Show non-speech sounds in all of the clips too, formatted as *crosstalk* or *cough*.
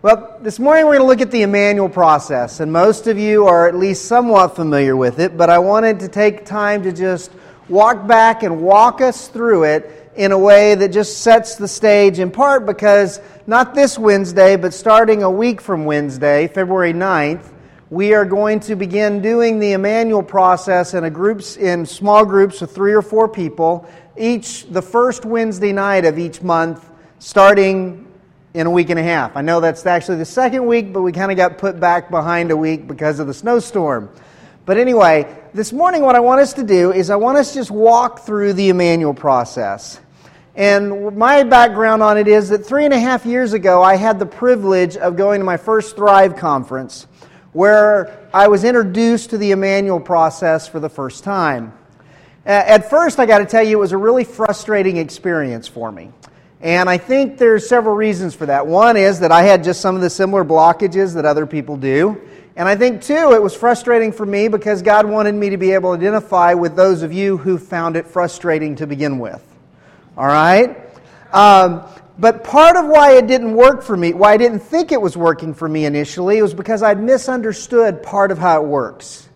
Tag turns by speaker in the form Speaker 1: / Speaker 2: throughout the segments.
Speaker 1: Well, this morning we're going to look at the Immanuel process, and most of you are at least somewhat familiar with it, but I wanted to take time to just walk back and walk us through it in a way that just sets the stage, in part because not this Wednesday, but starting a week from Wednesday, February 9th, we are going to begin doing the Immanuel process in, a groups, in small groups of three or four people, each the first Wednesday night of each month, starting in a week and a half. I know that's actually the second week, but we kind of got put back behind a week because of the snowstorm. But anyway, this morning, what I want us to do is I want us to just walk through the Immanuel process. And my background on it is that three and a half years ago, I had the privilege of going to my first Thrive conference, where I was introduced to the Immanuel process for the first time. At first, I got to tell you, it was a really frustrating experience for me. And I think there's several reasons for that. One is that I had just some of the similar blockages that other people do. And I think, too, it was frustrating for me because God wanted me to be able to identify with those of you who found it frustrating to begin with. All right? Um, but part of why it didn't work for me, why I didn't think it was working for me initially, was because I'd misunderstood part of how it works.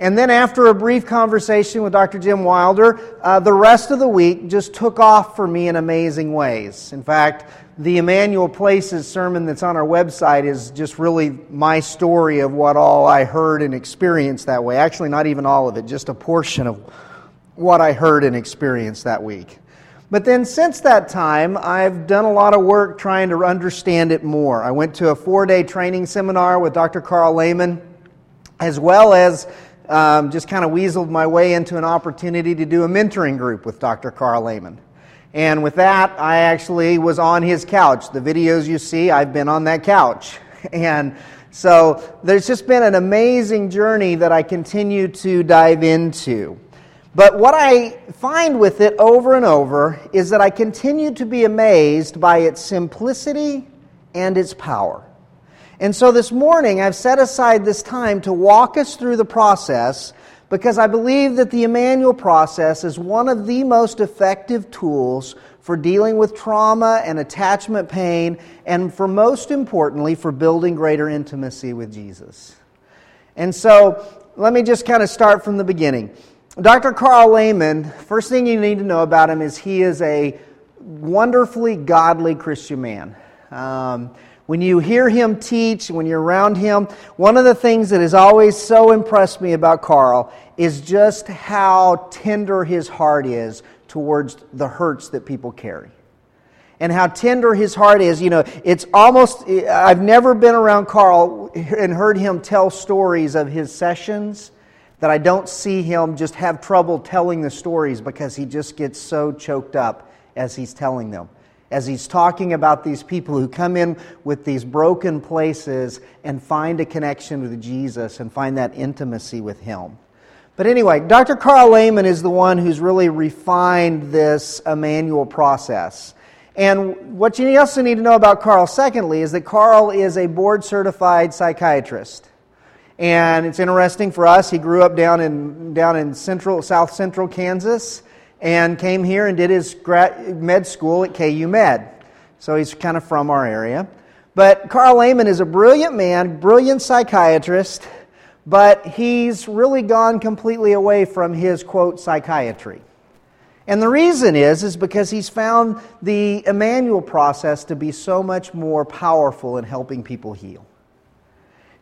Speaker 1: And then, after a brief conversation with Dr. Jim Wilder, uh, the rest of the week just took off for me in amazing ways. In fact, the Immanuel Process sermon that's on our website is just really my story of what all I heard and experienced that way. Actually, not even all of it, just a portion of what I heard and experienced that week. But then, since that time, I've done a lot of work trying to understand it more. I went to a four day training seminar with Dr. Karl Lehman, as well as um, just kind of weaseled my way into an opportunity to do a mentoring group with Dr. Karl Lehman. And with that, I actually was on his couch. The videos you see, I've been on that couch. *laughs* And so there's just been an amazing journey that I continue to dive into. But what I find with it over and over is that I continue to be amazed by its simplicity and its power. And so this morning, I've set aside this time to walk us through the process because I believe that the Immanuel process is one of the most effective tools for dealing with trauma and attachment pain, and for most importantly, for building greater intimacy with Jesus. And so, let me just kind of start from the beginning. Dr. Karl Lehman, first thing you need to know about him is he is a wonderfully godly Christian man. Um, when you hear him teach, when you're around him, one of the things that has always so impressed me about Karl is just how tender his heart is towards the hurts that people carry. And how tender his heart is. You know, it's almost, I've never been around Karl and heard him tell stories of his sessions that I don't see him just have trouble telling the stories because he just gets so choked up as he's telling them as he's talking about these people who come in with these broken places and find a connection with Jesus and find that intimacy with Him. But anyway, Dr. Karl Lehman is the one who's really refined this Immanuel process. And what you also need to know about Karl, secondly, is that Karl is a board certified psychiatrist. And it's interesting for us, he grew up down in, down in central, south central Kansas and came here and did his med school at KU Med. So he's kind of from our area. But Karl Lehman is a brilliant man, brilliant psychiatrist, but he's really gone completely away from his quote psychiatry. And the reason is is because he's found the Immanuel process to be so much more powerful in helping people heal.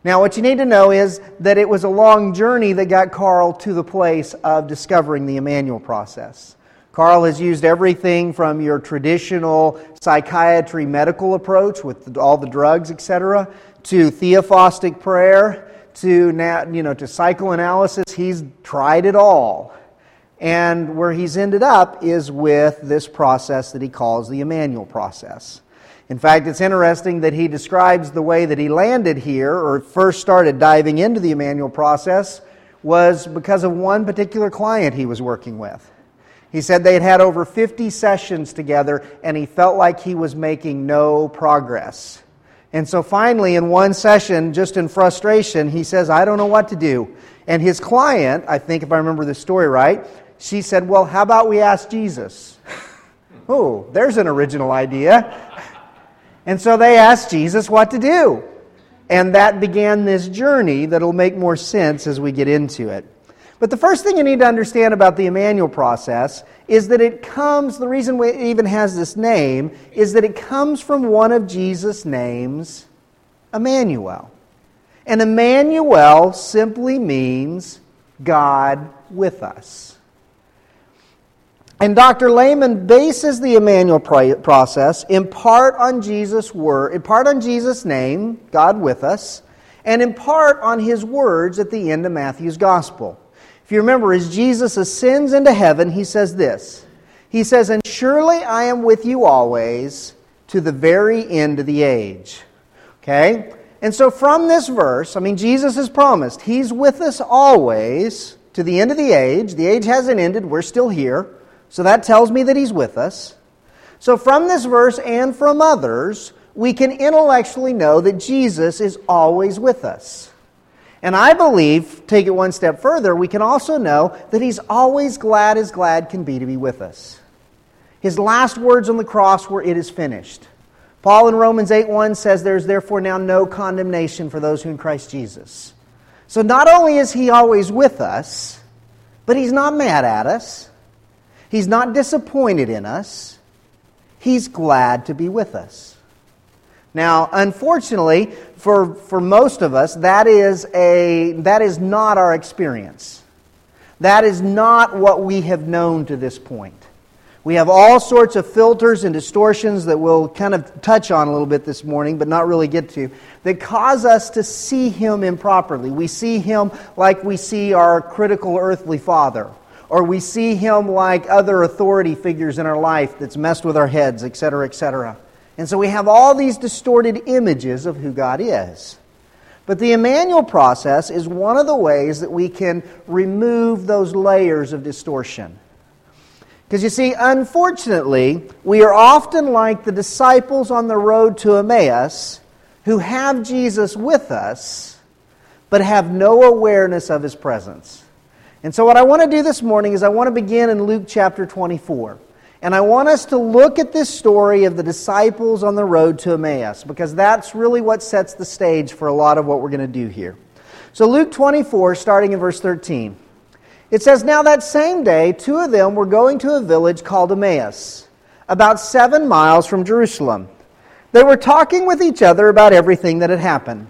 Speaker 1: Now, what you need to know is that it was a long journey that got Karl to the place of discovering the Immanuel process. Karl has used everything from your traditional psychiatry medical approach with all the drugs, etc., to theophostic prayer, to you know, to psychoanalysis. He's tried it all. And where he's ended up is with this process that he calls the Immanuel process. In fact, it's interesting that he describes the way that he landed here or first started diving into the Immanuel process was because of one particular client he was working with. He said they had had over 50 sessions together and he felt like he was making no progress. And so finally, in one session, just in frustration, he says, I don't know what to do. And his client, I think if I remember the story right, she said, Well, how about we ask Jesus? *laughs* oh, there's an original idea. And so they asked Jesus what to do. And that began this journey that'll make more sense as we get into it. But the first thing you need to understand about the Immanuel process is that it comes, the reason it even has this name is that it comes from one of Jesus' names, Emmanuel. And Emmanuel simply means God with us. And Dr. Lehman bases the Immanuel process in part on Jesus' word, in part on Jesus' name, God with us, and in part on his words at the end of Matthew's gospel. If you remember, as Jesus ascends into heaven, he says this. He says, And surely I am with you always to the very end of the age. Okay? And so from this verse, I mean, Jesus has promised, He's with us always to the end of the age. The age hasn't ended, we're still here. So that tells me that he's with us. So from this verse and from others, we can intellectually know that Jesus is always with us. And I believe, take it one step further, we can also know that he's always glad as glad can be to be with us. His last words on the cross were, It is finished. Paul in Romans 8 1 says, There is therefore now no condemnation for those who in Christ Jesus. So not only is he always with us, but he's not mad at us. He's not disappointed in us. He's glad to be with us. Now, unfortunately, for, for most of us, that is, a, that is not our experience. That is not what we have known to this point. We have all sorts of filters and distortions that we'll kind of touch on a little bit this morning, but not really get to, that cause us to see Him improperly. We see Him like we see our critical earthly father or we see him like other authority figures in our life that's messed with our heads, etc., etc. And so we have all these distorted images of who God is. But the Immanuel process is one of the ways that we can remove those layers of distortion. Because you see, unfortunately, we are often like the disciples on the road to Emmaus who have Jesus with us, but have no awareness of his presence. And so, what I want to do this morning is I want to begin in Luke chapter 24. And I want us to look at this story of the disciples on the road to Emmaus because that's really what sets the stage for a lot of what we're going to do here. So, Luke 24, starting in verse 13. It says, Now that same day, two of them were going to a village called Emmaus, about seven miles from Jerusalem. They were talking with each other about everything that had happened.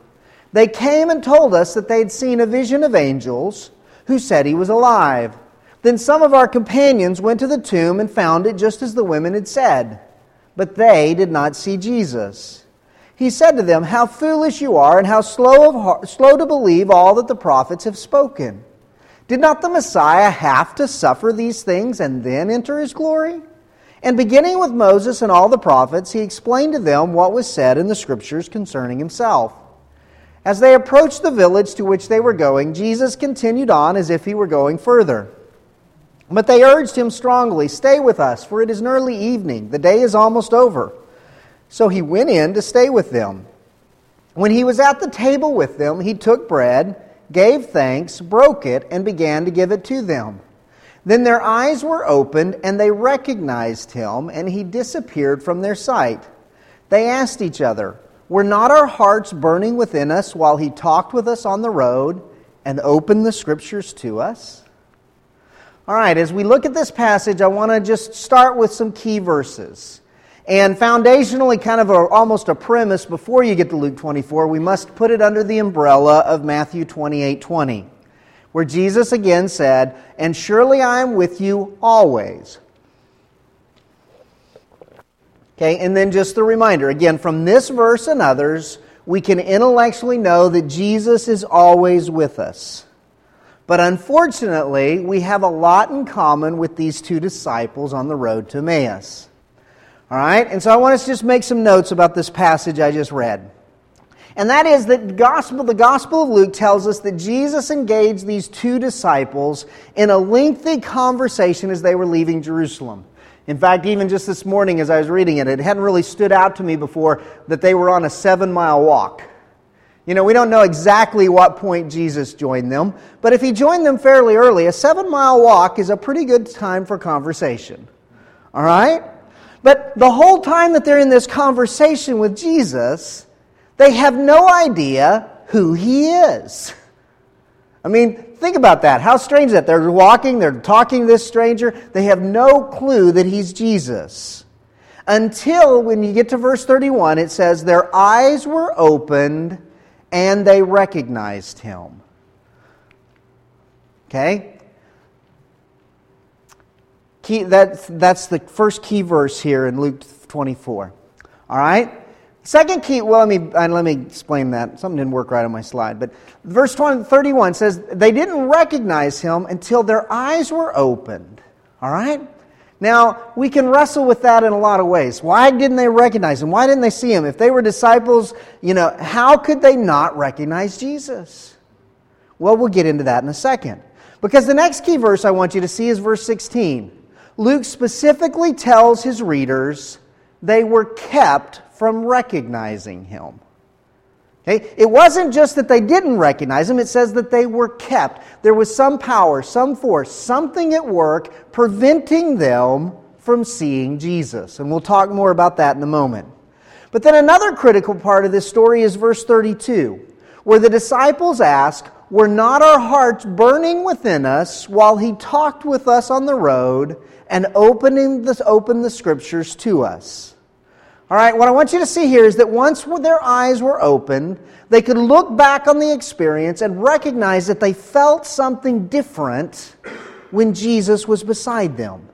Speaker 1: They came and told us that they'd seen a vision of angels who said he was alive. Then some of our companions went to the tomb and found it just as the women had said, but they did not see Jesus. He said to them, How foolish you are, and how slow, of heart, slow to believe all that the prophets have spoken. Did not the Messiah have to suffer these things and then enter his glory? And beginning with Moses and all the prophets, he explained to them what was said in the scriptures concerning himself. As they approached the village to which they were going, Jesus continued on as if he were going further. But they urged him strongly, Stay with us, for it is an early evening. The day is almost over. So he went in to stay with them. When he was at the table with them, he took bread, gave thanks, broke it, and began to give it to them. Then their eyes were opened, and they recognized him, and he disappeared from their sight. They asked each other, were not our hearts burning within us while he talked with us on the road and opened the scriptures to us? All right, as we look at this passage, I want to just start with some key verses. And foundationally, kind of a, almost a premise before you get to Luke 24, we must put it under the umbrella of Matthew 28 20, where Jesus again said, And surely I am with you always. Okay, and then just the reminder again, from this verse and others, we can intellectually know that Jesus is always with us. But unfortunately, we have a lot in common with these two disciples on the road to Emmaus. All right? And so I want us to just make some notes about this passage I just read. And that is that gospel, the Gospel of Luke tells us that Jesus engaged these two disciples in a lengthy conversation as they were leaving Jerusalem. In fact, even just this morning as I was reading it, it hadn't really stood out to me before that they were on a seven mile walk. You know, we don't know exactly what point Jesus joined them, but if he joined them fairly early, a seven mile walk is a pretty good time for conversation. All right? But the whole time that they're in this conversation with Jesus, they have no idea who he is. *laughs* I mean, think about that. How strange that? They're walking, they're talking to this stranger, they have no clue that he's Jesus. Until when you get to verse 31, it says, Their eyes were opened and they recognized him. Okay? Key, that's, that's the first key verse here in Luke 24. All right? Second key, well, let me, let me explain that. Something didn't work right on my slide. But verse 20, 31 says, They didn't recognize him until their eyes were opened. All right? Now, we can wrestle with that in a lot of ways. Why didn't they recognize him? Why didn't they see him? If they were disciples, you know, how could they not recognize Jesus? Well, we'll get into that in a second. Because the next key verse I want you to see is verse 16. Luke specifically tells his readers they were kept from recognizing him. Okay? It wasn't just that they didn't recognize him, it says that they were kept. There was some power, some force, something at work preventing them from seeing Jesus. And we'll talk more about that in a moment. But then another critical part of this story is verse 32, where the disciples ask, Were not our hearts burning within us while he talked with us on the road and opening the, opened the scriptures to us? All right, what I want you to see here is that once their eyes were opened, they could look back on the experience and recognize that they felt something different when Jesus was beside them.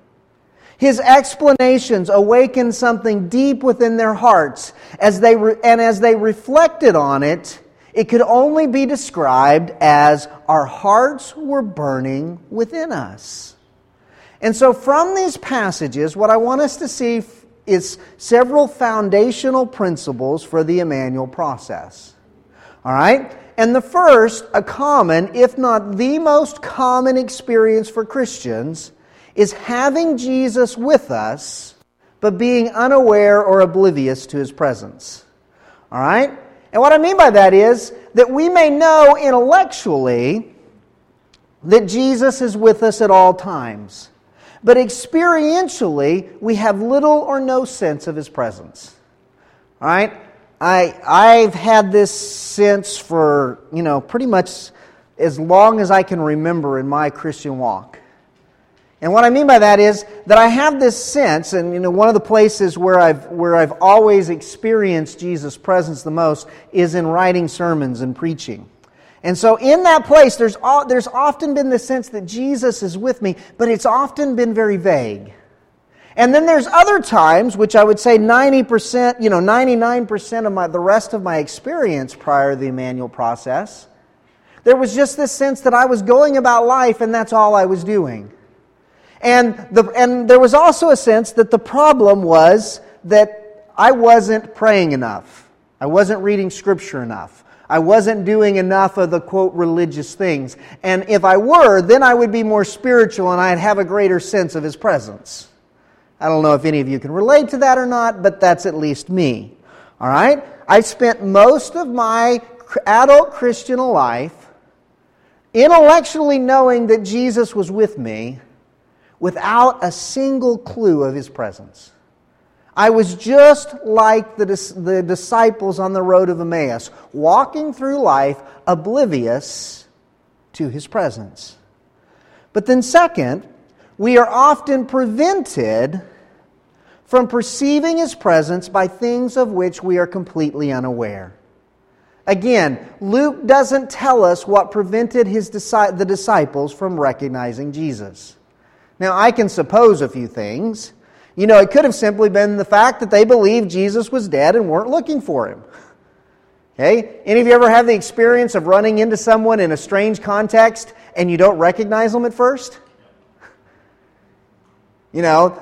Speaker 1: His explanations awakened something deep within their hearts, as they re- and as they reflected on it, it could only be described as our hearts were burning within us. And so, from these passages, what I want us to see is several foundational principles for the Immanuel process. All right? And the first, a common, if not the most common experience for Christians, is having Jesus with us, but being unaware or oblivious to his presence. All right? And what I mean by that is that we may know intellectually that Jesus is with us at all times. But experientially, we have little or no sense of his presence. All right? I, I've had this sense for, you know, pretty much as long as I can remember in my Christian walk. And what I mean by that is that I have this sense, and you know, one of the places where I've, where I've always experienced Jesus' presence the most is in writing sermons and preaching. And so, in that place, there's, there's often been the sense that Jesus is with me, but it's often been very vague. And then there's other times, which I would say 90%, you know, 99% of my, the rest of my experience prior to the Immanuel process, there was just this sense that I was going about life and that's all I was doing. And, the, and there was also a sense that the problem was that I wasn't praying enough. I wasn't reading Scripture enough. I wasn't doing enough of the quote religious things. And if I were, then I would be more spiritual and I'd have a greater sense of His presence. I don't know if any of you can relate to that or not, but that's at least me. All right? I spent most of my adult Christian life intellectually knowing that Jesus was with me without a single clue of His presence. I was just like the, the disciples on the road of Emmaus, walking through life oblivious to his presence. But then, second, we are often prevented from perceiving his presence by things of which we are completely unaware. Again, Luke doesn't tell us what prevented his, the disciples from recognizing Jesus. Now, I can suppose a few things. You know, it could have simply been the fact that they believed Jesus was dead and weren't looking for him. Okay? Any of you ever have the experience of running into someone in a strange context and you don't recognize them at first? *laughs* You know,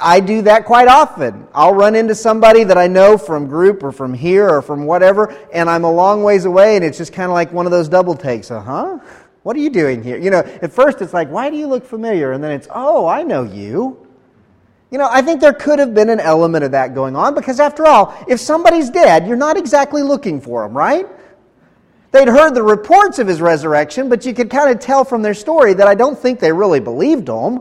Speaker 1: I do that quite often. I'll run into somebody that I know from group or from here or from whatever, and I'm a long ways away, and it's just kind of like one of those double takes. Uh huh. What are you doing here? You know, at first it's like, why do you look familiar? And then it's, oh, I know you. You know, I think there could have been an element of that going on because, after all, if somebody's dead, you're not exactly looking for them, right? They'd heard the reports of his resurrection, but you could kind of tell from their story that I don't think they really believed him.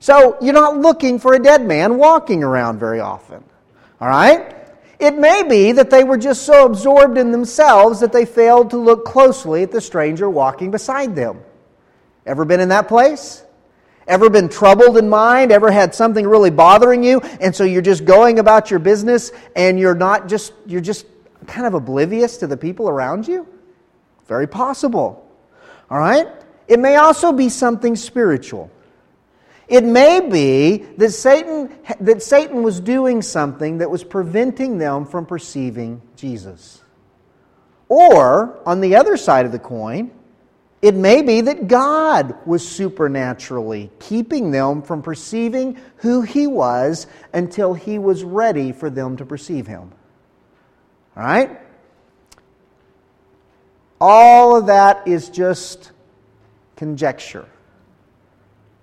Speaker 1: So you're not looking for a dead man walking around very often. All right? It may be that they were just so absorbed in themselves that they failed to look closely at the stranger walking beside them. Ever been in that place? Ever been troubled in mind? Ever had something really bothering you? And so you're just going about your business and you're not just, you're just kind of oblivious to the people around you? Very possible. All right? It may also be something spiritual. It may be that Satan, that Satan was doing something that was preventing them from perceiving Jesus. Or, on the other side of the coin, it may be that God was supernaturally keeping them from perceiving who He was until He was ready for them to perceive Him. All right? All of that is just conjecture.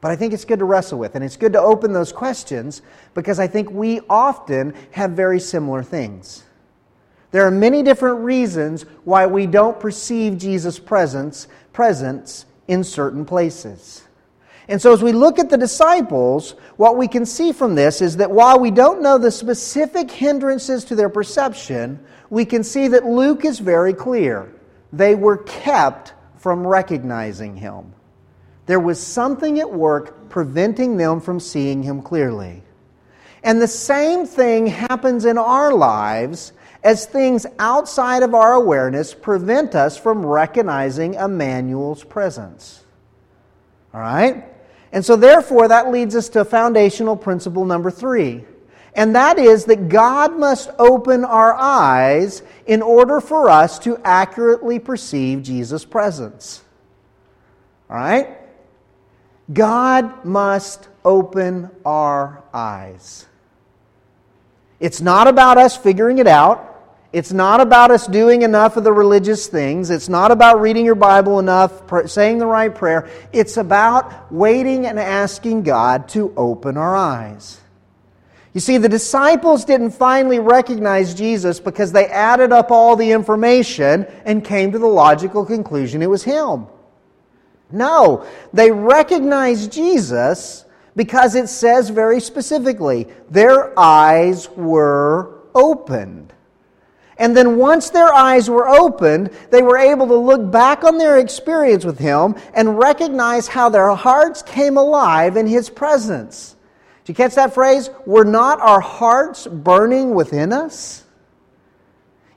Speaker 1: But I think it's good to wrestle with, and it's good to open those questions because I think we often have very similar things. There are many different reasons why we don't perceive Jesus' presence, presence in certain places. And so, as we look at the disciples, what we can see from this is that while we don't know the specific hindrances to their perception, we can see that Luke is very clear. They were kept from recognizing him. There was something at work preventing them from seeing him clearly. And the same thing happens in our lives as things outside of our awareness prevent us from recognizing Emmanuel's presence. All right? And so, therefore, that leads us to foundational principle number three. And that is that God must open our eyes in order for us to accurately perceive Jesus' presence. All right? God must open our eyes. It's not about us figuring it out. It's not about us doing enough of the religious things. It's not about reading your Bible enough, saying the right prayer. It's about waiting and asking God to open our eyes. You see, the disciples didn't finally recognize Jesus because they added up all the information and came to the logical conclusion it was Him. No, they recognized Jesus because it says very specifically, their eyes were opened. And then once their eyes were opened, they were able to look back on their experience with Him and recognize how their hearts came alive in His presence. Did you catch that phrase? Were not our hearts burning within us?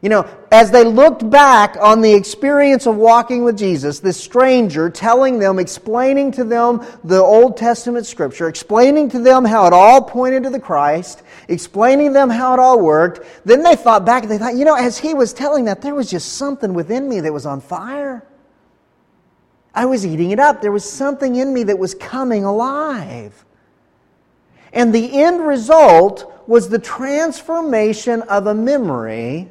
Speaker 1: You know, as they looked back on the experience of walking with Jesus, this stranger telling them, explaining to them the Old Testament scripture, explaining to them how it all pointed to the Christ, explaining to them how it all worked, then they thought back and they thought, you know, as he was telling that, there was just something within me that was on fire. I was eating it up. There was something in me that was coming alive. And the end result was the transformation of a memory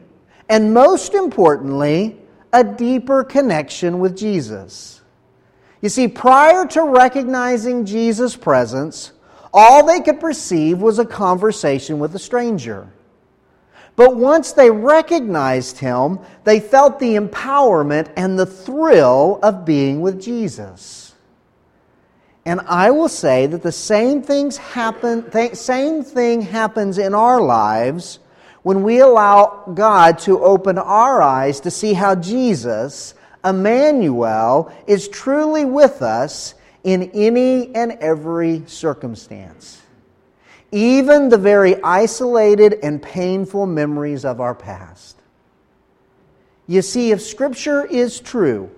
Speaker 1: and most importantly, a deeper connection with Jesus. You see, prior to recognizing Jesus' presence, all they could perceive was a conversation with a stranger. But once they recognized him, they felt the empowerment and the thrill of being with Jesus. And I will say that the same things happen, th- same thing happens in our lives when we allow God to open our eyes to see how Jesus, Emmanuel, is truly with us in any and every circumstance. even the very isolated and painful memories of our past. You see, if Scripture is true,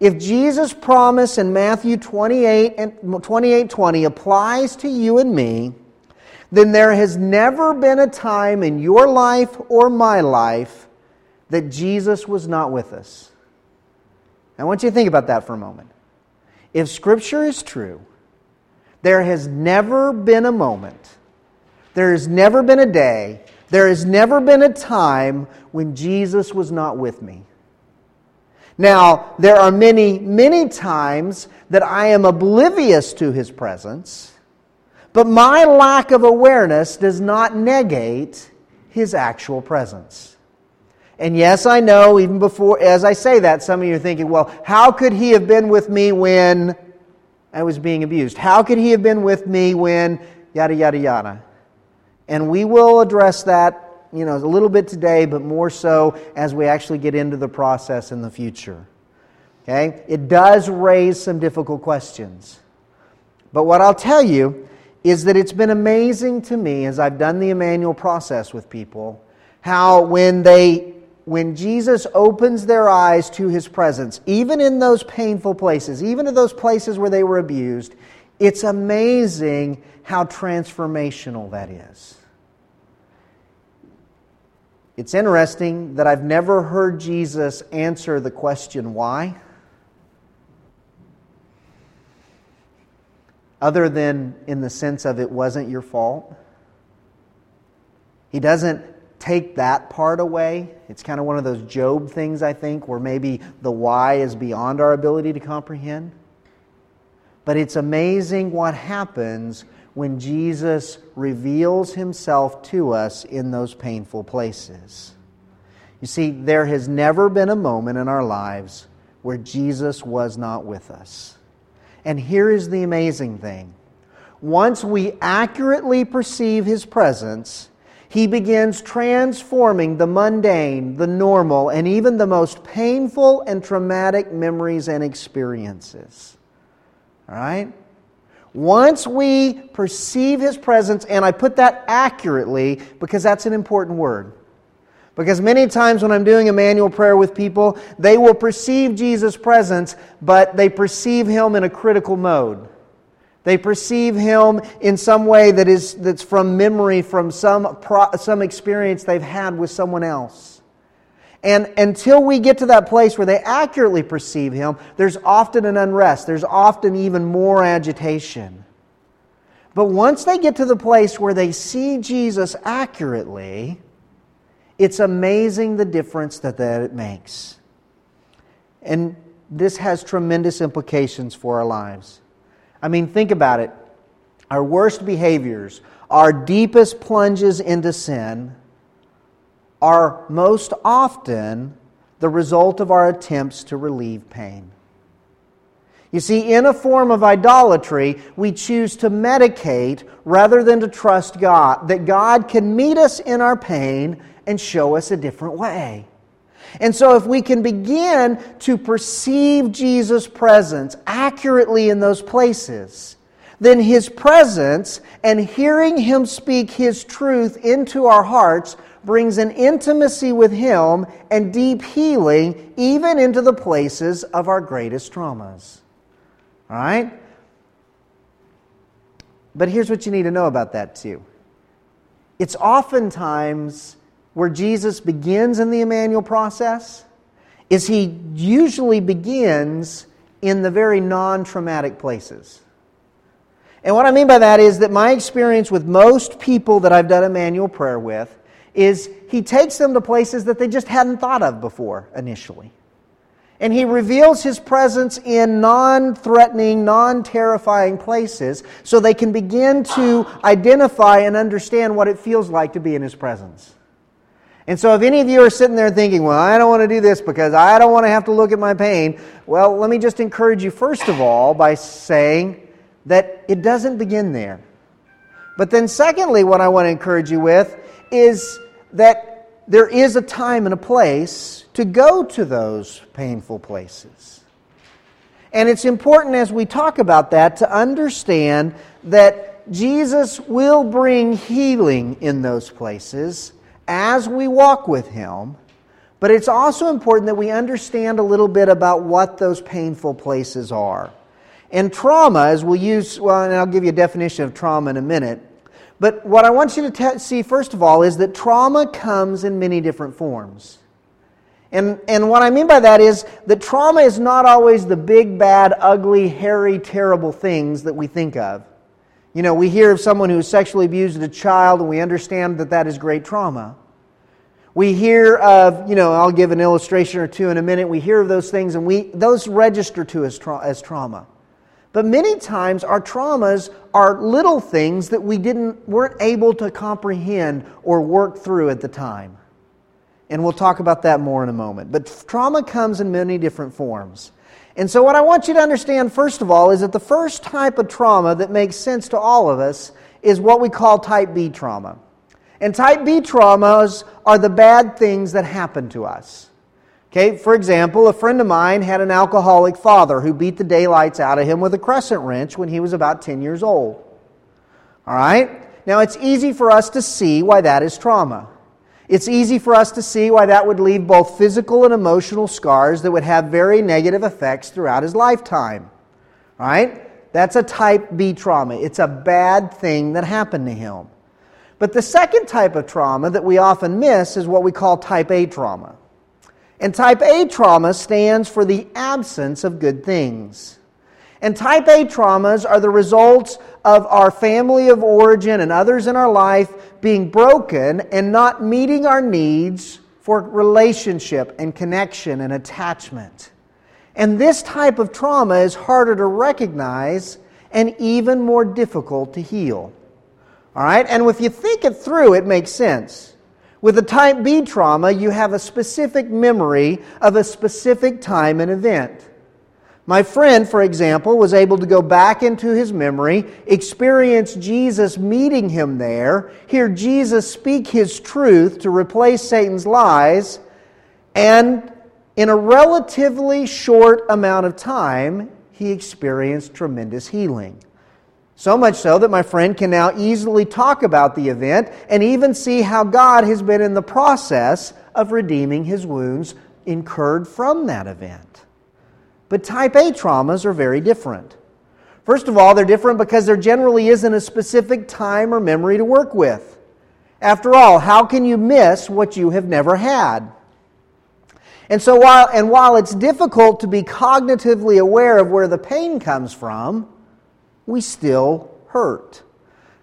Speaker 1: if Jesus' promise in Matthew 28 and 28 20 applies to you and me, then there has never been a time in your life or my life that Jesus was not with us. I want you to think about that for a moment. If Scripture is true, there has never been a moment, there has never been a day, there has never been a time when Jesus was not with me. Now, there are many, many times that I am oblivious to his presence, but my lack of awareness does not negate his actual presence. And yes, I know, even before, as I say that, some of you are thinking, well, how could he have been with me when I was being abused? How could he have been with me when yada, yada, yada? And we will address that you know, a little bit today, but more so as we actually get into the process in the future. Okay? It does raise some difficult questions. But what I'll tell you is that it's been amazing to me as I've done the Immanuel process with people how when they when Jesus opens their eyes to his presence, even in those painful places, even in those places where they were abused, it's amazing how transformational that is. It's interesting that I've never heard Jesus answer the question, why? Other than in the sense of it wasn't your fault. He doesn't take that part away. It's kind of one of those Job things, I think, where maybe the why is beyond our ability to comprehend. But it's amazing what happens when Jesus reveals himself to us in those painful places. You see, there has never been a moment in our lives where Jesus was not with us. And here is the amazing thing once we accurately perceive his presence, he begins transforming the mundane, the normal, and even the most painful and traumatic memories and experiences. All right? Once we perceive his presence, and I put that accurately because that's an important word. Because many times when I'm doing Immanuel prayer with people, they will perceive Jesus' presence, but they perceive him in a critical mode. They perceive him in some way that is, that's from memory, from some, some experience they've had with someone else. And until we get to that place where they accurately perceive Him, there's often an unrest. There's often even more agitation. But once they get to the place where they see Jesus accurately, it's amazing the difference that, that it makes. And this has tremendous implications for our lives. I mean, think about it. Our worst behaviors, our deepest plunges into sin, are most often the result of our attempts to relieve pain. You see, in a form of idolatry, we choose to medicate rather than to trust God, that God can meet us in our pain and show us a different way. And so, if we can begin to perceive Jesus' presence accurately in those places, then His presence and hearing Him speak His truth into our hearts brings an intimacy with Him and deep healing even into the places of our greatest traumas. All right? But here's what you need to know about that, too. It's oftentimes where Jesus begins in the Immanuel process, is he usually begins in the very non traumatic places. And what I mean by that is that my experience with most people that I've done Immanuel prayer with is he takes them to places that they just hadn't thought of before initially. And he reveals his presence in non threatening, non terrifying places so they can begin to identify and understand what it feels like to be in his presence. And so, if any of you are sitting there thinking, well, I don't want to do this because I don't want to have to look at my pain, well, let me just encourage you, first of all, by saying that it doesn't begin there. But then, secondly, what I want to encourage you with is that there is a time and a place to go to those painful places. And it's important as we talk about that to understand that Jesus will bring healing in those places as we walk with Him. But it's also important that we understand a little bit about what those painful places are. And trauma, as we'll use, well, and I'll give you a definition of trauma in a minute. But what I want you to te- see, first of all, is that trauma comes in many different forms. And, and what I mean by that is that trauma is not always the big, bad, ugly, hairy, terrible things that we think of. You know, we hear of someone who sexually abused a child, and we understand that that is great trauma. We hear of, you know, I'll give an illustration or two in a minute. We hear of those things, and we, those register to us tra- as trauma. But many times our traumas are little things that we didn't, weren't able to comprehend or work through at the time. And we'll talk about that more in a moment. But trauma comes in many different forms. And so, what I want you to understand, first of all, is that the first type of trauma that makes sense to all of us is what we call type B trauma. And type B traumas are the bad things that happen to us. Okay, for example, a friend of mine had an alcoholic father who beat the daylights out of him with a crescent wrench when he was about 10 years old. All right? Now, it's easy for us to see why that is trauma. It's easy for us to see why that would leave both physical and emotional scars that would have very negative effects throughout his lifetime. Right? That's a type B trauma. It's a bad thing that happened to him. But the second type of trauma that we often miss is what we call type A trauma. And type A trauma stands for the absence of good things. And type A traumas are the results of our family of origin and others in our life being broken and not meeting our needs for relationship and connection and attachment. And this type of trauma is harder to recognize and even more difficult to heal. All right? And if you think it through, it makes sense. With a type B trauma, you have a specific memory of a specific time and event. My friend, for example, was able to go back into his memory, experience Jesus meeting him there, hear Jesus speak his truth to replace Satan's lies, and in a relatively short amount of time, he experienced tremendous healing. So much so that my friend can now easily talk about the event and even see how God has been in the process of redeeming his wounds incurred from that event. But type A traumas are very different. First of all, they're different because there generally isn't a specific time or memory to work with. After all, how can you miss what you have never had? And so while and while it's difficult to be cognitively aware of where the pain comes from, we still hurt.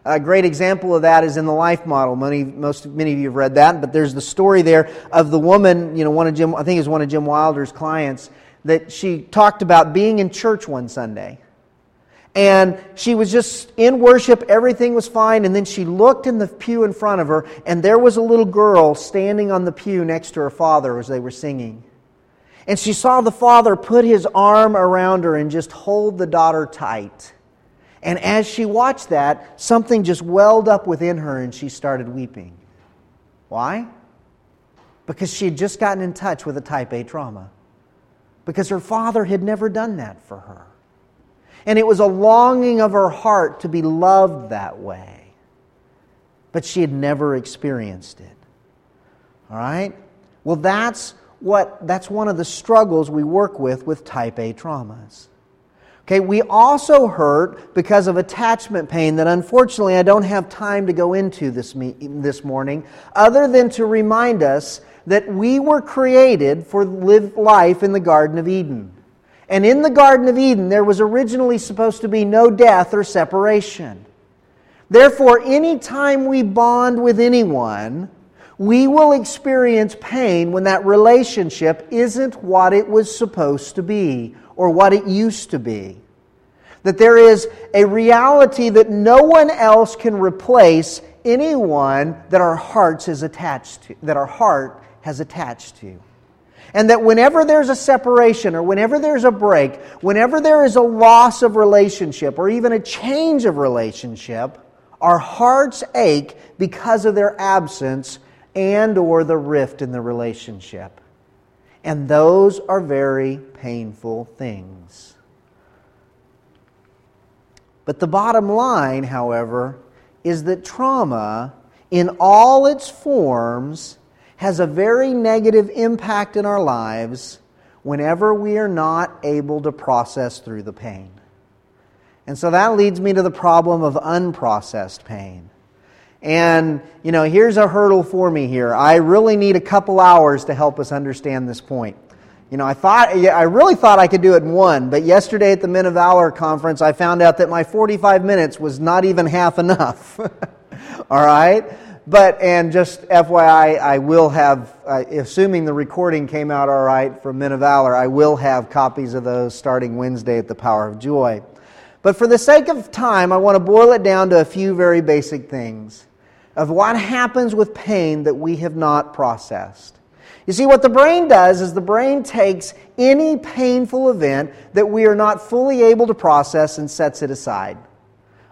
Speaker 1: A great example of that is in the life model. Many, most, many of you have read that, but there's the story there of the woman, you know, one of Jim, I think it was one of Jim Wilder's clients, that she talked about being in church one Sunday. And she was just in worship, everything was fine, and then she looked in the pew in front of her, and there was a little girl standing on the pew next to her father as they were singing. And she saw the father put his arm around her and just hold the daughter tight. And as she watched that, something just welled up within her and she started weeping. Why? Because she had just gotten in touch with a type A trauma because her father had never done that for her. And it was a longing of her heart to be loved that way. But she had never experienced it. All right? Well, that's what that's one of the struggles we work with with type A traumas. Okay, we also hurt because of attachment pain that unfortunately I don't have time to go into this, me- this morning, other than to remind us that we were created for live life in the Garden of Eden. And in the Garden of Eden, there was originally supposed to be no death or separation. Therefore, anytime we bond with anyone, we will experience pain when that relationship isn't what it was supposed to be or what it used to be. That there is a reality that no one else can replace anyone that our hearts is attached to, that our heart has attached to. you. And that whenever there's a separation or whenever there's a break, whenever there is a loss of relationship or even a change of relationship, our hearts ache because of their absence and or the rift in the relationship. And those are very painful things. But the bottom line, however, is that trauma, in all its forms, has a very negative impact in our lives whenever we are not able to process through the pain. And so that leads me to the problem of unprocessed pain. And, you know, here's a hurdle for me here. I really need a couple hours to help us understand this point. You know, I thought, I really thought I could do it in one, but yesterday at the Men of Valor conference, I found out that my 45 minutes was not even half enough. *laughs* All right? But, and just FYI, I will have, uh, assuming the recording came out all right from Men of Valor, I will have copies of those starting Wednesday at the Power of Joy. But for the sake of time, I want to boil it down to a few very basic things of what happens with pain that we have not processed. You see, what the brain does is the brain takes any painful event that we are not fully able to process and sets it aside.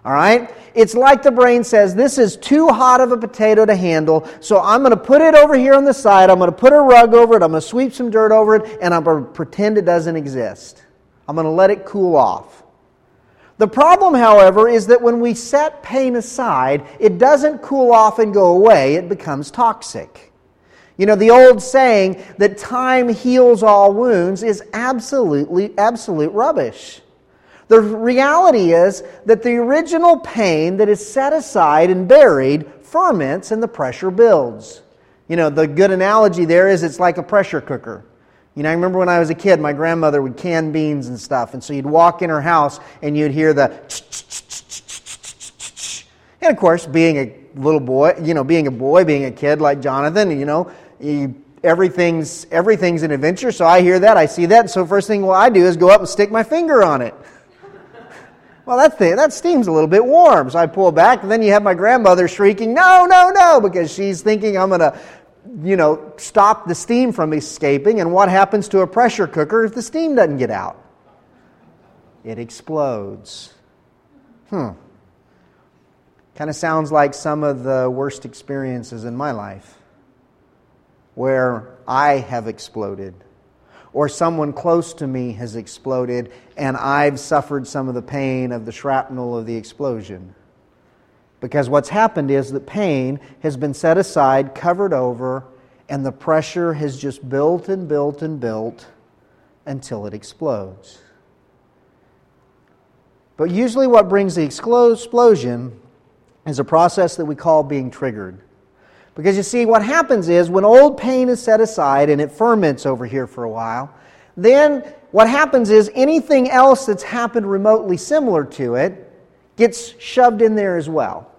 Speaker 1: All right? It's like the brain says, This is too hot of a potato to handle, so I'm going to put it over here on the side. I'm going to put a rug over it. I'm going to sweep some dirt over it, and I'm going to pretend it doesn't exist. I'm going to let it cool off. The problem, however, is that when we set pain aside, it doesn't cool off and go away, it becomes toxic. You know, the old saying that time heals all wounds is absolutely, absolute rubbish. The reality is that the original pain that is set aside and buried ferments and the pressure builds. You know, the good analogy there is it's like a pressure cooker. You know, I remember when I was a kid, my grandmother would can beans and stuff, and so you'd walk in her house and you'd hear the and of course, being a little boy, you know, being a boy, being a kid like Jonathan, you know, everything's, everything's an adventure. So I hear that, I see that. So first thing what I do is go up and stick my finger on it. Well, that, thing, that steam's a little bit warm. So I pull back, and then you have my grandmother shrieking, no, no, no, because she's thinking I'm going to, you know, stop the steam from escaping. And what happens to a pressure cooker if the steam doesn't get out? It explodes. Hmm. Kind of sounds like some of the worst experiences in my life where I have exploded, or someone close to me has exploded, and I've suffered some of the pain of the shrapnel of the explosion. Because what's happened is that pain has been set aside, covered over, and the pressure has just built and built and built until it explodes. But usually, what brings the explosion is a process that we call being triggered. Because you see, what happens is when old pain is set aside and it ferments over here for a while, then what happens is anything else that's happened remotely similar to it gets shoved in there as well.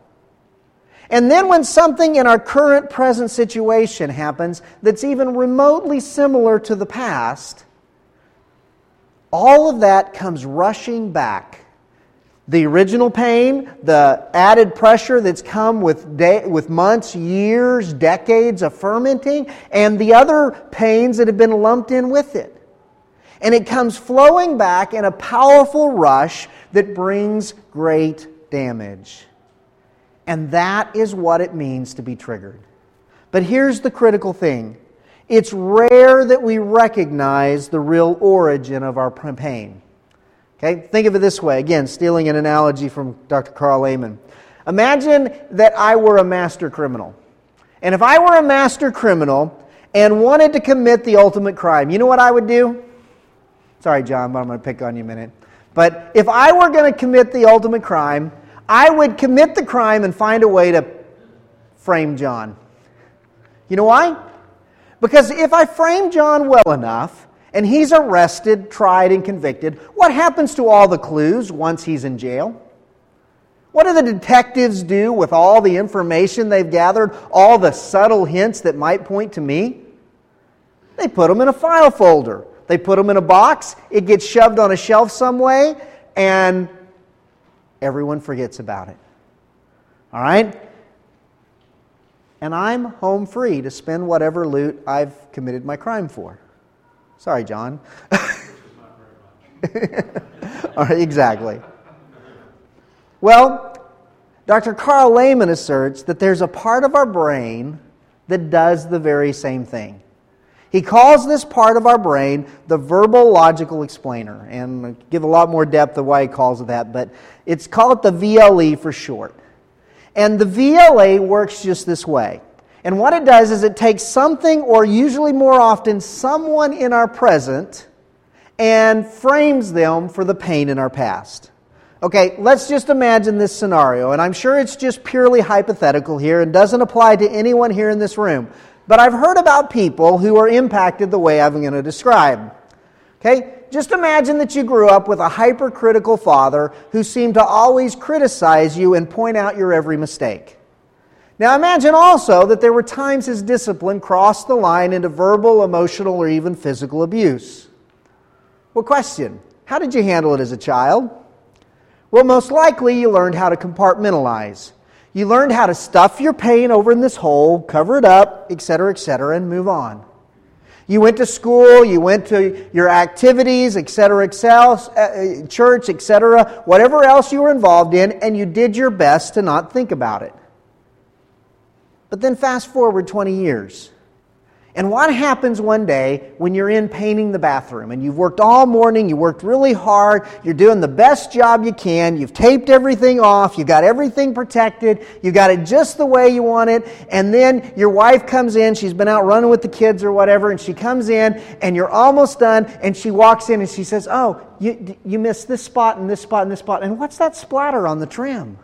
Speaker 1: And then when something in our current present situation happens that's even remotely similar to the past, all of that comes rushing back the original pain, the added pressure that's come with, day, with months, years, decades of fermenting, and the other pains that have been lumped in with it. And it comes flowing back in a powerful rush that brings great damage. And that is what it means to be triggered. But here's the critical thing it's rare that we recognize the real origin of our pain. Okay? Think of it this way. Again, stealing an analogy from Dr. Karl Lehman. Imagine that I were a master criminal. And if I were a master criminal and wanted to commit the ultimate crime, you know what I would do? Sorry, John, but I'm going to pick on you a minute. But if I were going to commit the ultimate crime, I would commit the crime and find a way to frame John. You know why? Because if I frame John well enough, and he's arrested, tried, and convicted. What happens to all the clues once he's in jail? What do the detectives do with all the information they've gathered, all the subtle hints that might point to me? They put them in a file folder. They put them in a box. It gets shoved on a shelf some way, and everyone forgets about it. All right? And I'm home free to spend whatever loot I've committed my crime for. Sorry, John. *laughs* All right, exactly. Well, Dr. Karl Lehman asserts that there's a part of our brain that does the very same thing. He calls this part of our brain the verbal logical explainer. And I'll give a lot more depth of why he calls it that, but it's called the VLE for short. And the VLE works just this way. And what it does is it takes something, or usually more often, someone in our present, and frames them for the pain in our past. Okay, let's just imagine this scenario, and I'm sure it's just purely hypothetical here and doesn't apply to anyone here in this room. But I've heard about people who are impacted the way I'm going to describe. Okay, just imagine that you grew up with a hypercritical father who seemed to always criticize you and point out your every mistake. Now imagine also that there were times his discipline crossed the line into verbal, emotional, or even physical abuse. Well, question How did you handle it as a child? Well, most likely you learned how to compartmentalize. You learned how to stuff your pain over in this hole, cover it up, etc., etc., and move on. You went to school, you went to your activities, etc., etc., uh, church, etc., whatever else you were involved in, and you did your best to not think about it. But then fast forward 20 years. And what happens one day when you're in painting the bathroom and you've worked all morning, you worked really hard, you're doing the best job you can, you've taped everything off, you've got everything protected, you got it just the way you want it, and then your wife comes in, she's been out running with the kids or whatever, and she comes in and you're almost done, and she walks in and she says, Oh, you, you missed this spot and this spot and this spot, and what's that splatter on the trim?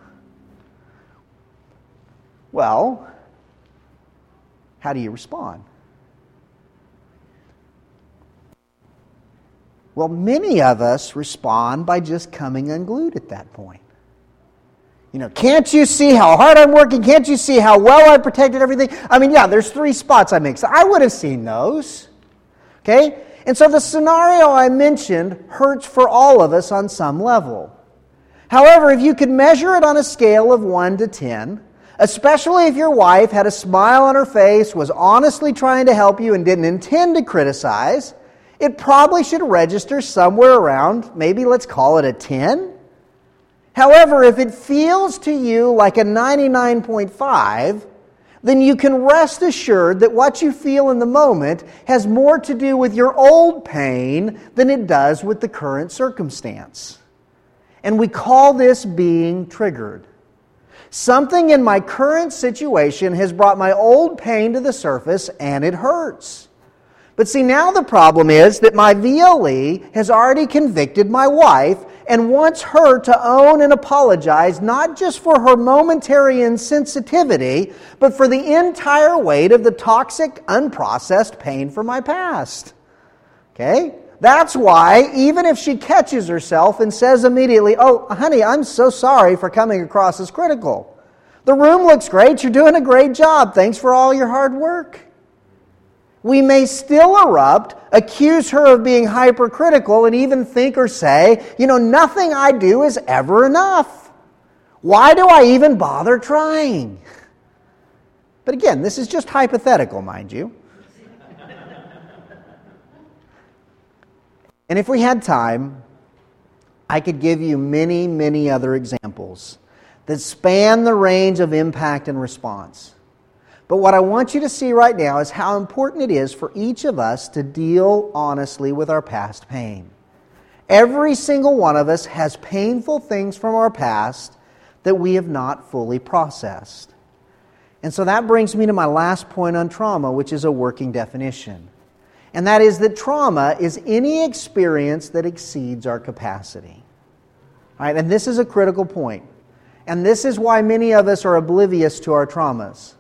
Speaker 1: Well, how do you respond? Well, many of us respond by just coming unglued at that point. You know, can't you see how hard I'm working? Can't you see how well I protected everything? I mean, yeah, there's three spots I make. So I would have seen those. Okay? And so the scenario I mentioned hurts for all of us on some level. However, if you could measure it on a scale of 1 to 10, especially if your wife had a smile on her face, was honestly trying to help you, and didn't intend to criticize, it probably should register somewhere around, maybe let's call it a 10. However, if it feels to you like a 99.5, then you can rest assured that what you feel in the moment has more to do with your old pain than it does with the current circumstance. And we call this being triggered. Something in my current situation has brought my old pain to the surface and it hurts. But see, now the problem is that my VLE has already convicted my wife and wants her to own and apologize not just for her momentary insensitivity, but for the entire weight of the toxic, unprocessed pain from my past. Okay? That's why, even if she catches herself and says immediately, Oh, honey, I'm so sorry for coming across as critical. The room looks great. You're doing a great job. Thanks for all your hard work we may still erupt, accuse her of being hypercritical, and even think or say, you know, nothing I do is ever enough. Why do I even bother trying? But again, this is just hypothetical, mind you. And if we had time, I could give you many, many other examples that span the range of impact and response. But what I want you to see right now is how important it is for each of us to deal honestly with our past pain. Every single one of us has painful things from our past that we have not fully processed. And so that brings me to my last point on trauma, which is a working definition. And that is that trauma is any experience that exceeds our capacity. All right, and this is a critical point. And this is why many of us are oblivious to our traumas.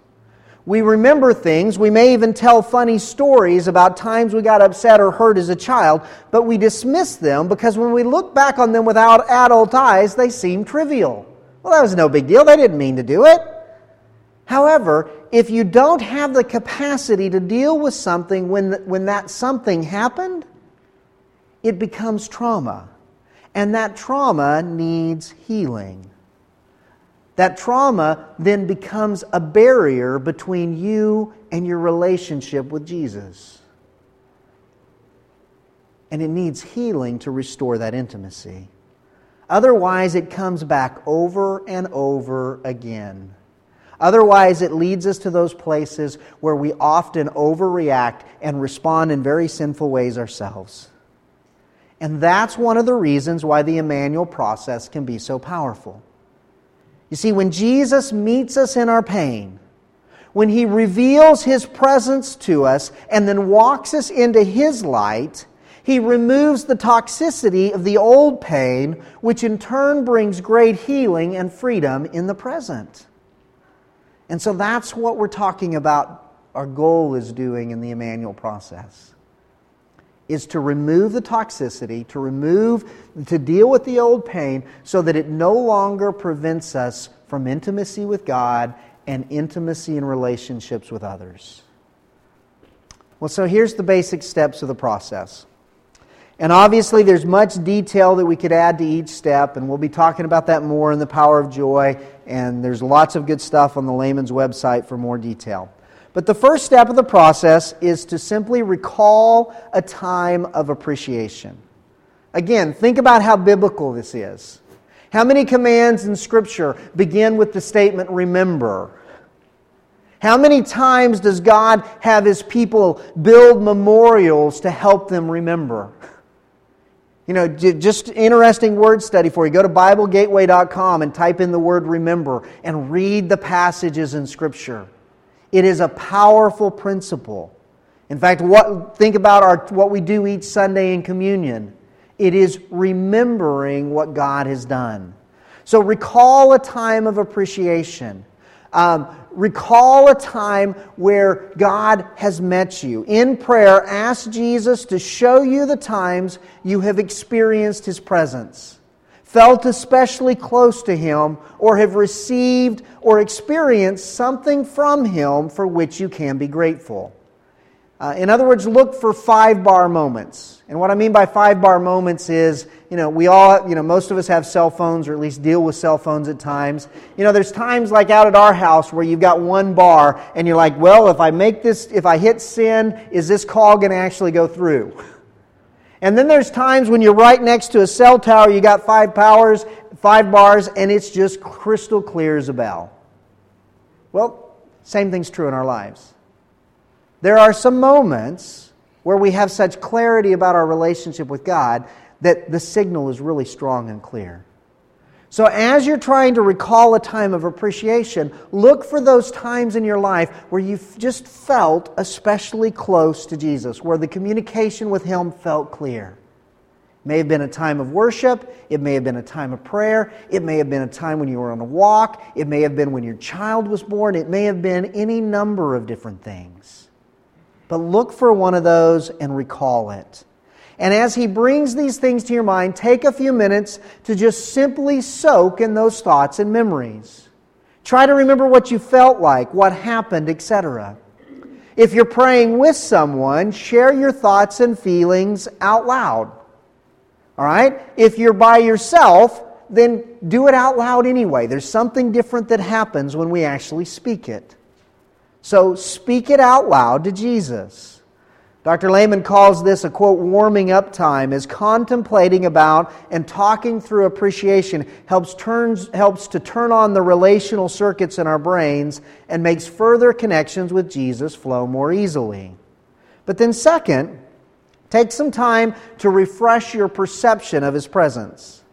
Speaker 1: We remember things. We may even tell funny stories about times we got upset or hurt as a child, but we dismiss them because when we look back on them without adult eyes, they seem trivial. Well, that was no big deal. They didn't mean to do it. However, if you don't have the capacity to deal with something when, when that something happened, it becomes trauma. And that trauma needs healing that trauma then becomes a barrier between you and your relationship with Jesus. And it needs healing to restore that intimacy. Otherwise, it comes back over and over again. Otherwise, it leads us to those places where we often overreact and respond in very sinful ways ourselves. And that's one of the reasons why the Immanuel process can be so powerful. You see, when Jesus meets us in our pain, when he reveals his presence to us and then walks us into his light, he removes the toxicity of the old pain, which in turn brings great healing and freedom in the present. And so that's what we're talking about our goal is doing in the Immanuel process is to remove the toxicity, to remove, to deal with the old pain so that it no longer prevents us from intimacy with God and intimacy in relationships with others. Well, so here's the basic steps of the process. And obviously, there's much detail that we could add to each step, and we'll be talking about that more in the power of joy. And there's lots of good stuff on the Lehman's website for more detail. But the first step of the process is to simply recall a time of appreciation. Again, think about how biblical this is. How many commands in Scripture begin with the statement, remember? How many times does God have His people build memorials to help them remember? *laughs* You know, just interesting word study for you. Go to BibleGateway.com and type in the word remember and read the passages in Scripture. It is a powerful principle. In fact, what, think about our, what we do each Sunday in communion. It is remembering what God has done. So recall a time of appreciation. Um, recall a time where God has met you. In prayer, ask Jesus to show you the times you have experienced His presence, felt especially close to Him, or have received or experienced something from Him for which you can be grateful. Uh, in other words, look for five bar moments. And what I mean by five bar moments is, you know, we all, you know, most of us have cell phones or at least deal with cell phones at times. You know, there's times like out at our house where you've got one bar and you're like, well, if I make this, if I hit send, is this call going to actually go through? And then there's times when you're right next to a cell tower, you got five powers, five bars, and it's just crystal clear as a bell. Well, same thing's true in our lives. There are some moments where we have such clarity about our relationship with God that the signal is really strong and clear. So, as you're trying to recall a time of appreciation, look for those times in your life where you've just felt especially close to Jesus, where the communication with Him felt clear. It may have been a time of worship, it may have been a time of prayer, it may have been a time when you were on a walk, it may have been when your child was born, it may have been any number of different things. But look for one of those and recall it. And as he brings these things to your mind, take a few minutes to just simply soak in those thoughts and memories. Try to remember what you felt like, what happened, etc. If you're praying with someone, share your thoughts and feelings out loud. All right? If you're by yourself, then do it out loud anyway. There's something different that happens when we actually speak it. So speak it out loud to Jesus. Dr. Lehman calls this a quote, warming up time, as contemplating about and talking through appreciation helps, turns, helps to turn on the relational circuits in our brains and makes further connections with Jesus flow more easily. But then, second, take some time to refresh your perception of his presence.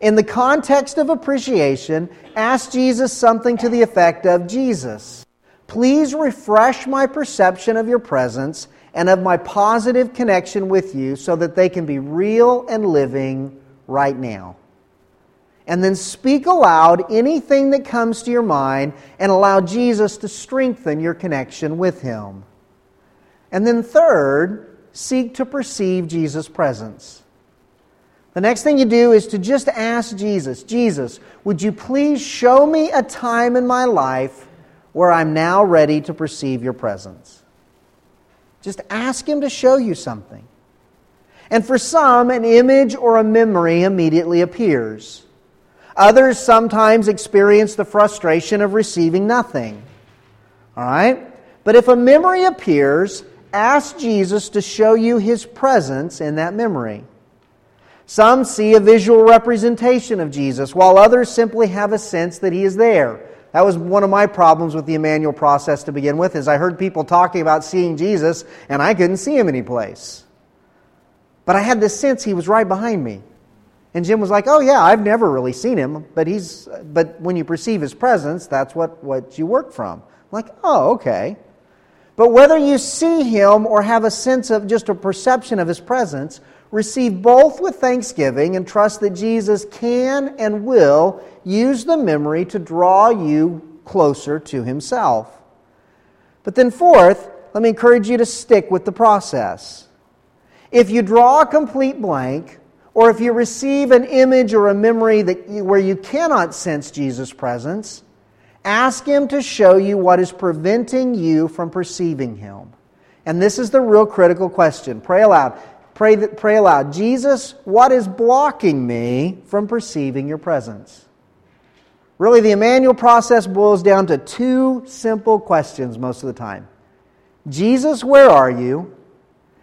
Speaker 1: In the context of appreciation, ask Jesus something to the effect of Jesus. Please refresh my perception of your presence and of my positive connection with you so that they can be real and living right now. And then speak aloud anything that comes to your mind and allow Jesus to strengthen your connection with him. And then, third, seek to perceive Jesus' presence. The next thing you do is to just ask Jesus, Jesus, would you please show me a time in my life where I'm now ready to perceive your presence. Just ask Him to show you something. And for some, an image or a memory immediately appears. Others sometimes experience the frustration of receiving nothing. All right? But if a memory appears, ask Jesus to show you His presence in that memory. Some see a visual representation of Jesus, while others simply have a sense that He is there That was one of my problems with the Immanuel process to begin with, is I heard people talking about seeing Jesus, and I couldn't see him anyplace. But I had this sense he was right behind me. And Jim was like, "Oh yeah, I've never really seen him, but he's but when you perceive his presence, that's what what you work from." I'm like, "Oh, okay." But whether you see him or have a sense of just a perception of his presence, receive both with thanksgiving and trust that Jesus can and will use the memory to draw you closer to himself. But then, fourth, let me encourage you to stick with the process. If you draw a complete blank, or if you receive an image or a memory that you, where you cannot sense Jesus' presence, ask Him to show you what is preventing you from perceiving Him. And this is the real critical question. Pray aloud. Pray, that, pray aloud. Jesus, what is blocking me from perceiving your presence? Really, the Immanuel process boils down to two simple questions most of the time Jesus, where are you?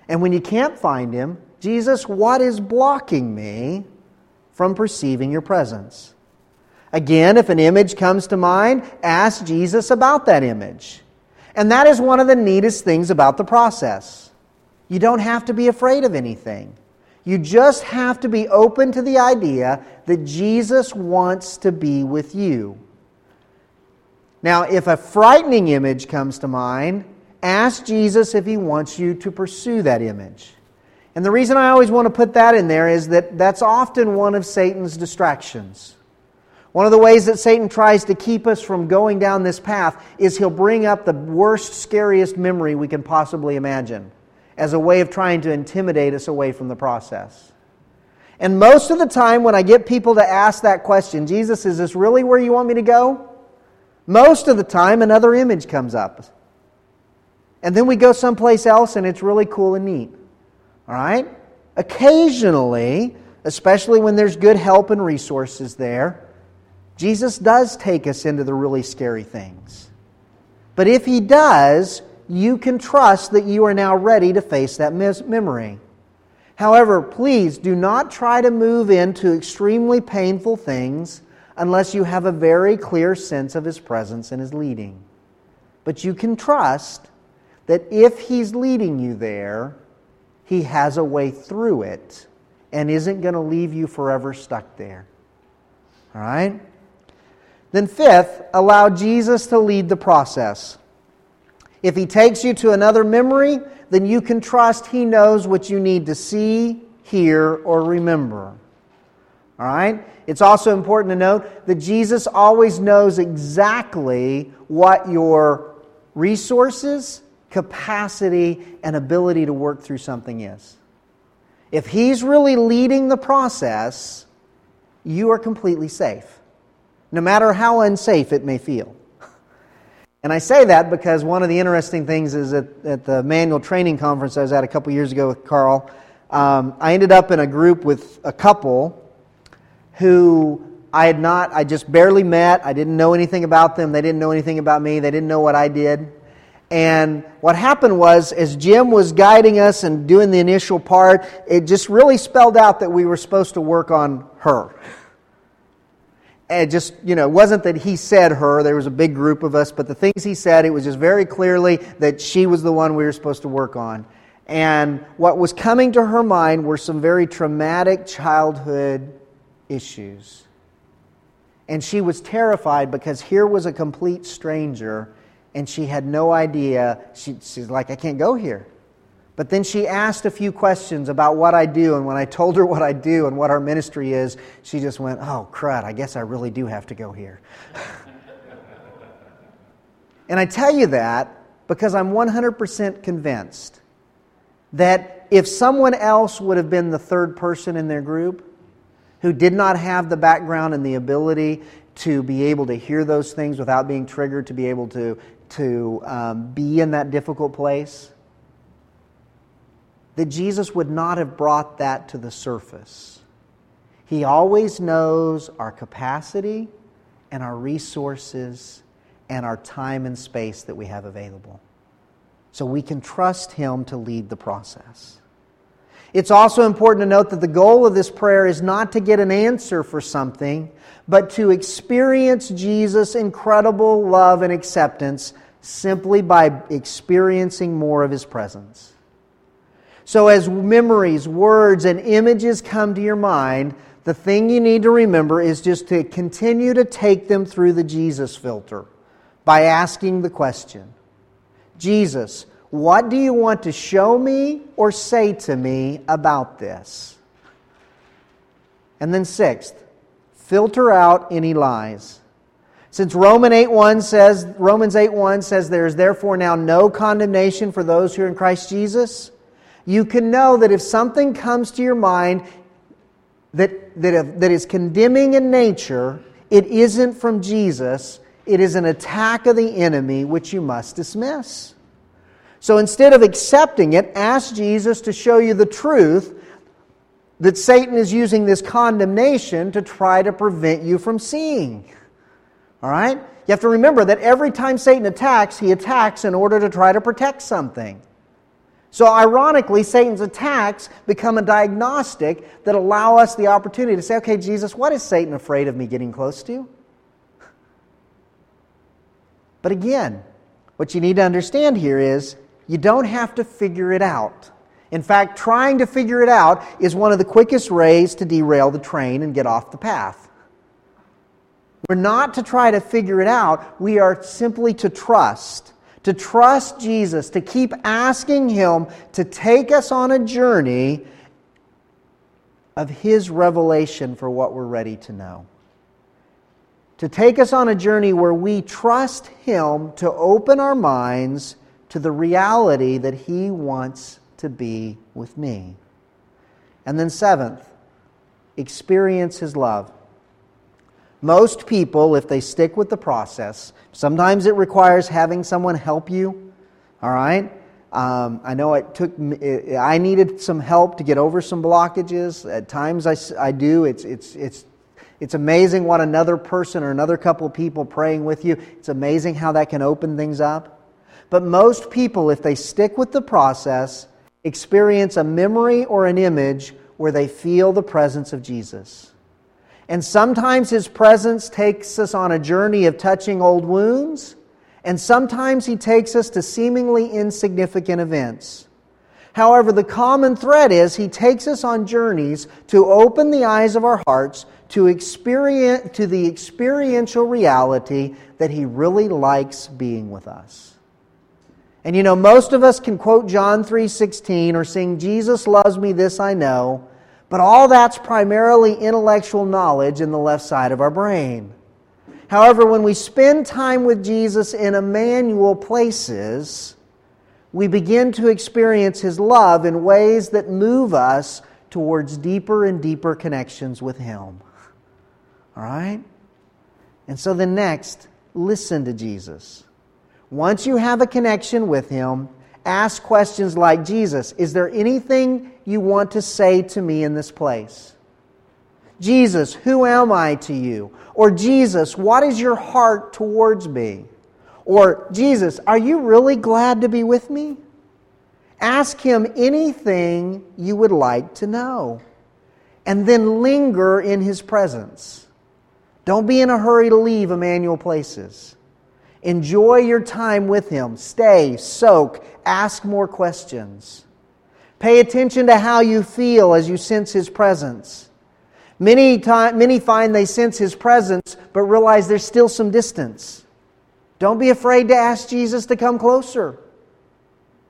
Speaker 1: And when you can't find him, Jesus, what is blocking me from perceiving your presence? Again, if an image comes to mind, ask Jesus about that image. And that is one of the neatest things about the process. You don't have to be afraid of anything. You just have to be open to the idea that Jesus wants to be with you. Now, if a frightening image comes to mind, ask Jesus if he wants you to pursue that image. And the reason I always want to put that in there is that that's often one of Satan's distractions. One of the ways that Satan tries to keep us from going down this path is he'll bring up the worst, scariest memory we can possibly imagine as a way of trying to intimidate us away from the process. And most of the time, when I get people to ask that question, Jesus, is this really where you want me to go? Most of the time, another image comes up. And then we go someplace else, and it's really cool and neat. All right? Occasionally, especially when there's good help and resources there, Jesus does take us into the really scary things. But if he does, you can trust that you are now ready to face that memory. However, please do not try to move into extremely painful things unless you have a very clear sense of His presence and His leading. But you can trust that if He's leading you there, He has a way through it and isn't going to leave you forever stuck there. All right? Then, fifth, allow Jesus to lead the process. If he takes you to another memory, then you can trust he knows what you need to see, hear, or remember. All right? It's also important to note that Jesus always knows exactly what your resources, capacity, and ability to work through something is. If he's really leading the process, you are completely safe, no matter how unsafe it may feel. And I say that because one of the interesting things is that at the Immanuel training conference I was at a couple years ago with Karl, um, I ended up in a group with a couple who I had not, I just barely met. I didn't know anything about them. They didn't know anything about me. They didn't know what I did. And what happened was, as Jim was guiding us and doing the initial part, it just really spelled out that we were supposed to work on her it just, you know, it wasn't that he said her, there was a big group of us, but the things he said, it was just very clearly that she was the one we were supposed to work on. And what was coming to her mind were some very traumatic childhood issues. And she was terrified because here was a complete stranger and she had no idea. She, she's like, I can't go here. But then she asked a few questions about what I do, and when I told her what I do and what our ministry is, she just went, Oh, crud, I guess I really do have to go here. *laughs* and I tell you that because I'm 100% convinced that if someone else would have been the third person in their group who did not have the background and the ability to be able to hear those things without being triggered, to be able to, to um, be in that difficult place, that Jesus would not have brought that to the surface. He always knows our capacity and our resources and our time and space that we have available. So we can trust Him to lead the process. It's also important to note that the goal of this prayer is not to get an answer for something, but to experience Jesus' incredible love and acceptance simply by experiencing more of his presence. So, as memories, words, and images come to your mind, the thing you need to remember is just to continue to take them through the Jesus filter by asking the question Jesus, what do you want to show me or say to me about this? And then, sixth, filter out any lies. Since Roman 8 1 says, Romans 8 1 says, There is therefore now no condemnation for those who are in Christ Jesus, you can know that if something comes to your mind that, that, that is condemning in nature, it isn't from Jesus, it is an attack of the enemy which you must dismiss. So instead of accepting it, ask Jesus to show you the truth that Satan is using this condemnation to try to prevent you from seeing. All right? You have to remember that every time Satan attacks, he attacks in order to try to protect something. So, ironically, Satan's attacks become a diagnostic that allow us the opportunity to say, okay, Jesus, what is Satan afraid of me getting close to? But again, what you need to understand here is you don't have to figure it out. In fact, trying to figure it out is one of the quickest ways to derail the train and get off the path. We're not to try to figure it out, we are simply to trust to trust Jesus, to keep asking Him to take us on a journey of His revelation for what we're ready to know. To take us on a journey where we trust Him to open our minds to the reality that He wants to be with me. And then, seventh, experience His love. Most people, if they stick with the process, sometimes it requires having someone help you. All right? Um, I know it took I needed some help to get over some blockages. At times I, I do. It's, it's, it's, it's amazing what another person or another couple of people praying with you, it's amazing how that can open things up. But most people, if they stick with the process, experience a memory or an image where they feel the presence of Jesus. And sometimes His presence takes us on a journey of touching old wounds, and sometimes He takes us to seemingly insignificant events. However, the common thread is He takes us on journeys to open the eyes of our hearts to, experience, to the experiential reality that He really likes being with us. And you know, most of us can quote John 3:16 or sing Jesus loves me this I know, but all that's primarily intellectual knowledge in the left side of our brain. However, when we spend time with Jesus in Immanuel places, we begin to experience His love in ways that move us towards deeper and deeper connections with Him. All right? And so then next, listen to Jesus. Once you have a connection with Him, ask questions like Jesus, is there anything you want to say to me in this place? Jesus, who am I to you? Or Jesus, what is your heart towards me? Or Jesus, are you really glad to be with me? Ask him anything you would like to know. And then linger in his presence. Don't be in a hurry to leave Immanuel Places. Enjoy your time with him. Stay, soak, ask more questions. Pay attention to how you feel as you sense His presence. Many, time, many find they sense His presence, but realize there's still some distance. Don't be afraid to ask Jesus to come closer,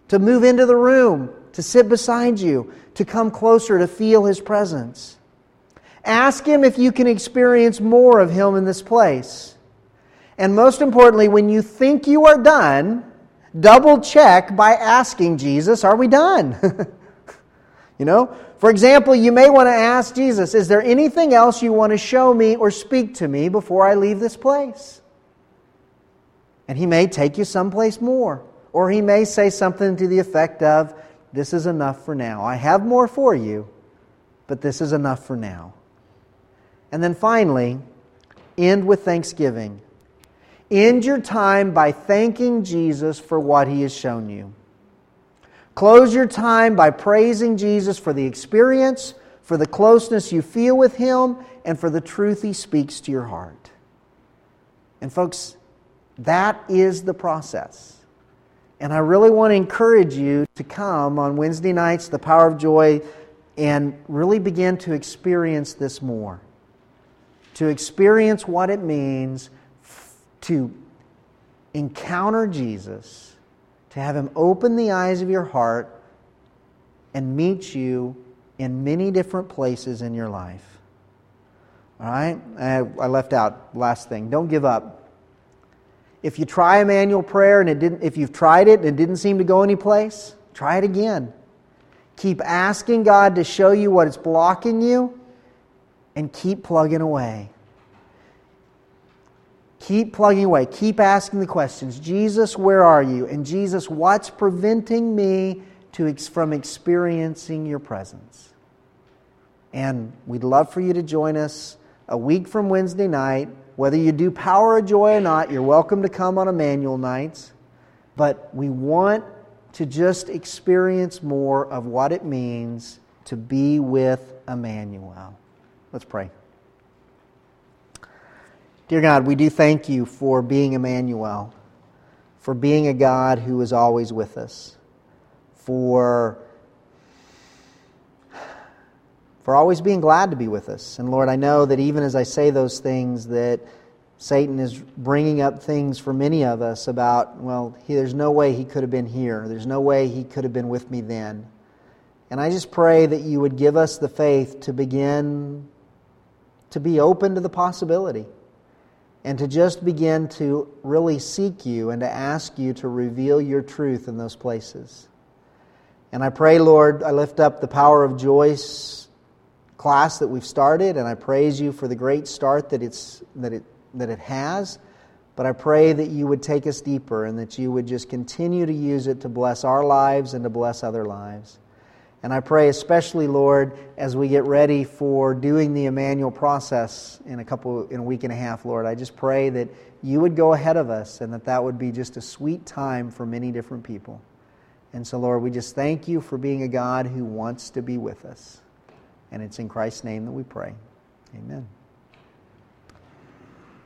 Speaker 1: to move into the room, to sit beside you, to come closer, to feel His presence. Ask Him if you can experience more of Him in this place. And most importantly, when you think you are done, double check by asking Jesus, Are we done? *laughs* You know? For example, you may want to ask Jesus, Is there anything else you want to show me or speak to me before I leave this place? And he may take you someplace more. Or he may say something to the effect of, This is enough for now. I have more for you, but this is enough for now. And then finally, end with thanksgiving. End your time by thanking Jesus for what he has shown you. Close your time by praising Jesus for the experience, for the closeness you feel with Him, and for the truth He speaks to your heart. And, folks, that is the process. And I really want to encourage you to come on Wednesday nights, the power of joy, and really begin to experience this more. To experience what it means to encounter Jesus, to have Him open the eyes of your heart and meet you in many different places in your life. All right? I left out last thing. Don't give up. If you try Immanuel prayer and it didn't, if you've tried it and it didn't seem to go anyplace, try it again. Keep asking God to show you what is blocking you and keep plugging away. Keep plugging away. Keep asking the questions. Jesus, where are you? And Jesus, what's preventing me to, from experiencing your presence? And we'd love for you to join us a week from Wednesday night. Whether you do Power of Joy or not, you're welcome to come on Immanuel nights. But we want to just experience more of what it means to be with Emmanuel. Let's pray. Dear God, we do thank you for being Emmanuel, for being a God who is always with us, for, for always being glad to be with us. And Lord, I know that even as I say those things, that Satan is bringing up things for many of us about, well, he, there's no way he could have been here. There's no way he could have been with me then. And I just pray that you would give us the faith to begin to be open to the possibility and to just begin to really seek you and to ask you to reveal your truth in those places. And I pray, Lord, I lift up the Power of Joyce class that we've started, and I praise you for the great start that, it's, that, it, that it has. But I pray that you would take us deeper and that you would just continue to use it to bless our lives and to bless other lives. And I pray, especially, Lord, as we get ready for doing the Immanuel process in a couple, in a week and a half, Lord, I just pray that you would go ahead of us and that that would be just a sweet time for many different people. And so, Lord, we just thank you for being a God who wants to be with us. And it's in Christ's name that we pray. Amen.